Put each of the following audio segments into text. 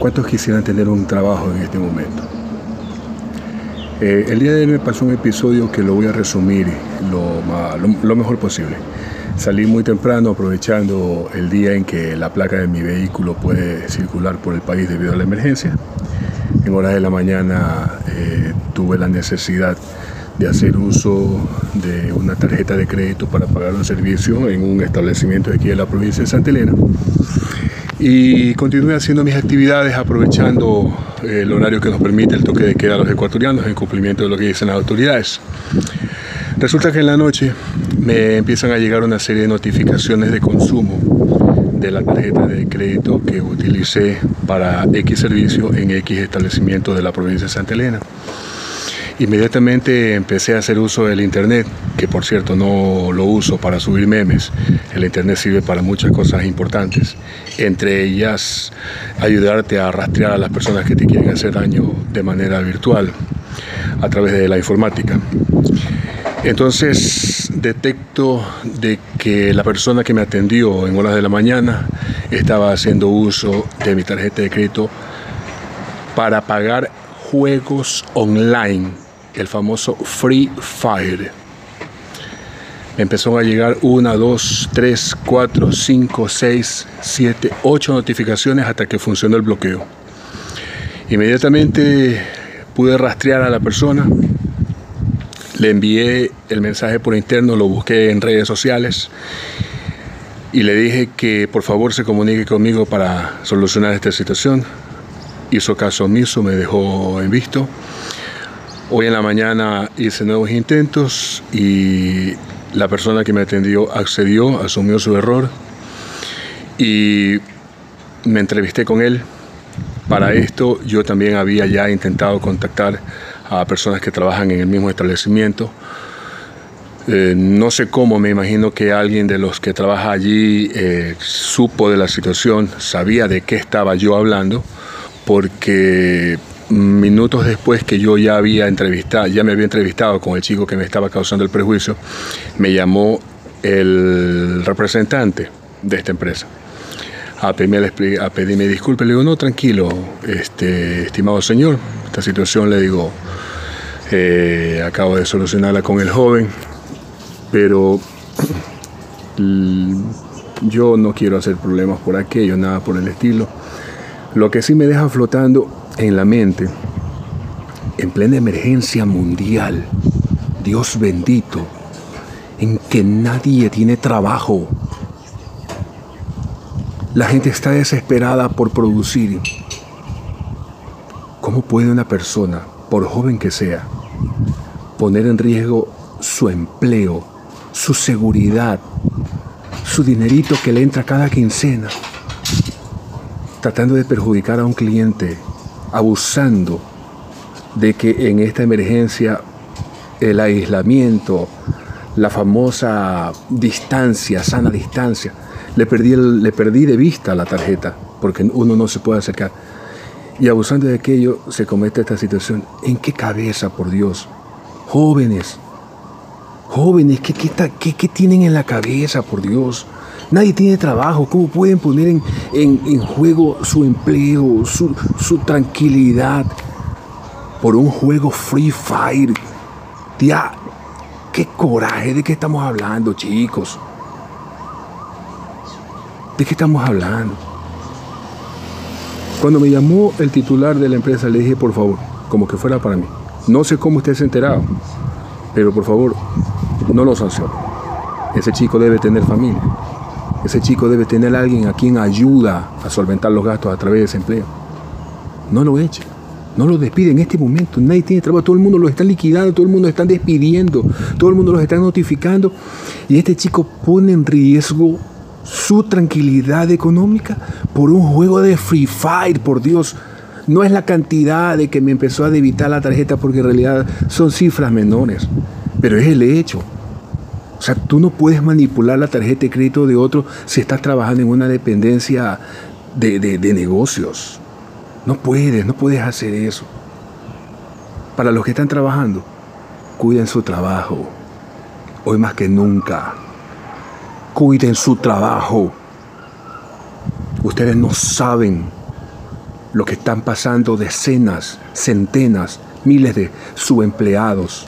¿Cuántos quisieran tener un trabajo en este momento? Eh, el día de hoy me pasó un episodio que lo voy a resumir lo, mejor posible. Salí muy temprano aprovechando el día en que la placa de mi vehículo puede circular por el país debido a la emergencia. En horas de la mañana eh, tuve la necesidad de hacer uso de una tarjeta de crédito para pagar un servicio en un establecimiento de aquí de la provincia de Santa Elena y continué haciendo mis actividades aprovechando eh, el horario que nos permite el toque de queda a los ecuatorianos en cumplimiento de lo que dicen las autoridades. Resulta que en la noche me empiezan a llegar una serie de notificaciones de consumo de la tarjeta de crédito que utilicé para X servicio en X establecimiento de la provincia de Santa Elena. Inmediatamente empecé a hacer uso del Internet, que por cierto no lo uso para subir memes. El Internet sirve para muchas cosas importantes, entre ellas ayudarte a rastrear a las personas que te quieren hacer daño de manera virtual a través de la informática. Entonces detecto de que la persona que me atendió en horas de la mañana estaba haciendo uso de mi tarjeta de crédito para pagar juegos online el famoso Free Fire. Empezaron a llegar una, dos, tres, cuatro, cinco, seis, siete, ocho notificaciones hasta que funcionó el bloqueo. Inmediatamente pude rastrear a la persona, le envié el mensaje por interno, lo busqué en redes sociales y le dije que por favor se comunique conmigo para solucionar esta situación. Hizo caso omiso, me dejó en visto. Hoy en la mañana hice nuevos intentos y la persona que me atendió accedió, asumió su error y me entrevisté con él. Para esto yo también había ya intentado contactar a personas que trabajan en el mismo establecimiento. Eh, no sé cómo, me imagino que alguien de los que trabaja allí eh, supo de la situación, sabía de qué estaba yo hablando, porque minutos después que yo ya había entrevistado, ya me había entrevistado con el chico que me estaba causando el prejuicio, me llamó el representante de esta empresa a pedirme, disculpas. Le digo, no, tranquilo, este, estimado señor, esta situación le digo, eh, acabo de solucionarla con el joven, pero yo no quiero hacer problemas por aquello, nada por el estilo. Lo que sí me deja flotando en la mente, en plena emergencia mundial, Dios bendito, en que nadie tiene trabajo. La gente está desesperada por producir. ¿Cómo puede una persona, por joven que sea, poner en riesgo su empleo, su seguridad, su dinerito que le entra cada quincena, tratando de perjudicar a un cliente abusando de que en esta emergencia el aislamiento, la famosa distancia, sana distancia, le perdí, le perdí de vista la tarjeta porque uno no se puede acercar. Y abusando de aquello se comete esta situación. ¿En qué cabeza, por Dios? Jóvenes, jóvenes, ¿qué, qué, qué tienen en la cabeza, por Dios? Nadie tiene trabajo. ¿Cómo pueden poner en, juego su empleo, su, su, tranquilidad por un juego Free Fire? Tía, qué coraje. ¿De qué estamos hablando, chicos? ¿De qué estamos hablando? Cuando me llamó el titular de la empresa, le dije, por favor, como que fuera para mí. No sé cómo usted se ha enterado, pero por favor, no lo sancione. Ese chico debe tener familia. Ese chico debe tener a alguien a quien ayuda a solventar los gastos a través de ese empleo. No lo eche. No lo despide en este momento. Nadie tiene trabajo. Todo el mundo lo está liquidando. Todo el mundo lo está despidiendo. Todo el mundo los está notificando. Y este chico pone en riesgo su tranquilidad económica por un juego de Free Fire, por Dios. No es la cantidad de que me empezó a debitar la tarjeta porque en realidad son cifras menores. Pero es el hecho. O sea, tú no puedes manipular la tarjeta de crédito de otro si estás trabajando en una dependencia de, negocios. No puedes, no puedes hacer eso. Para los que están trabajando, cuiden su trabajo. Hoy más que nunca. Cuiden su trabajo. Ustedes no saben lo que están pasando decenas, centenas, miles de subempleados,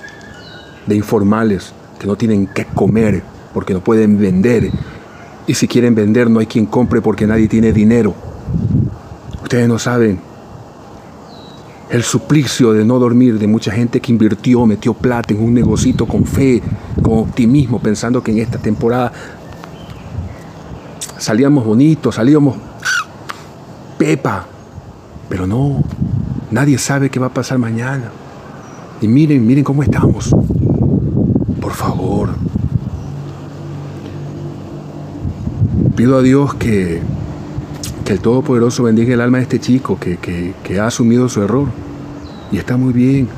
de informales que no tienen que comer porque no pueden vender. Y si quieren vender no hay quien compre porque nadie tiene dinero. Ustedes no saben el suplicio de no dormir de mucha gente que invirtió, metió plata en un negocito con fe, con optimismo, pensando que en esta temporada salíamos bonitos, salíamos pepa, pero no, nadie sabe qué va a pasar mañana. Y miren, miren cómo estamos. Por favor. Pido a Dios que, que el Todopoderoso bendiga el alma de este chico que, que ha asumido su error. Y está muy bien.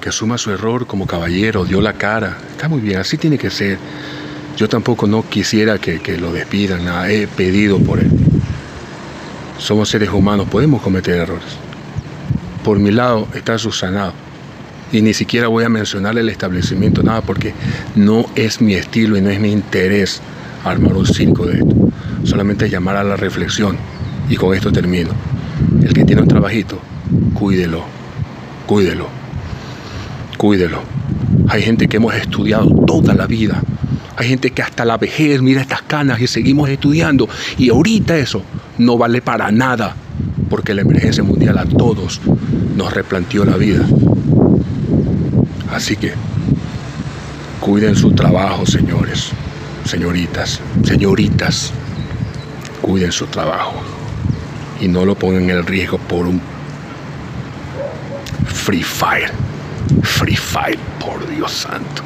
Que asuma su error como caballero, dio la cara. Está muy bien, así tiene que ser. Yo tampoco no quisiera que, que lo despidan, he pedido por él. Somos seres humanos, podemos cometer errores. Por mi lado está subsanado. Y ni siquiera voy a mencionar el establecimiento, nada, porque no es mi estilo y no es mi interés armar un circo de esto. Solamente llamar a la reflexión. Y con esto termino. El que tiene un trabajito, cuídelo, cuídelo, cuídelo. Hay gente que hemos estudiado toda la vida. Hay gente que hasta la vejez mira estas canas y seguimos estudiando. Y ahorita eso no vale para nada, porque la emergencia mundial a todos nos replanteó la vida. Así que cuiden su trabajo, señores, señoritas, señoritas, cuiden su trabajo y no lo pongan en riesgo por un Free Fire. Free Fire, por Dios santo.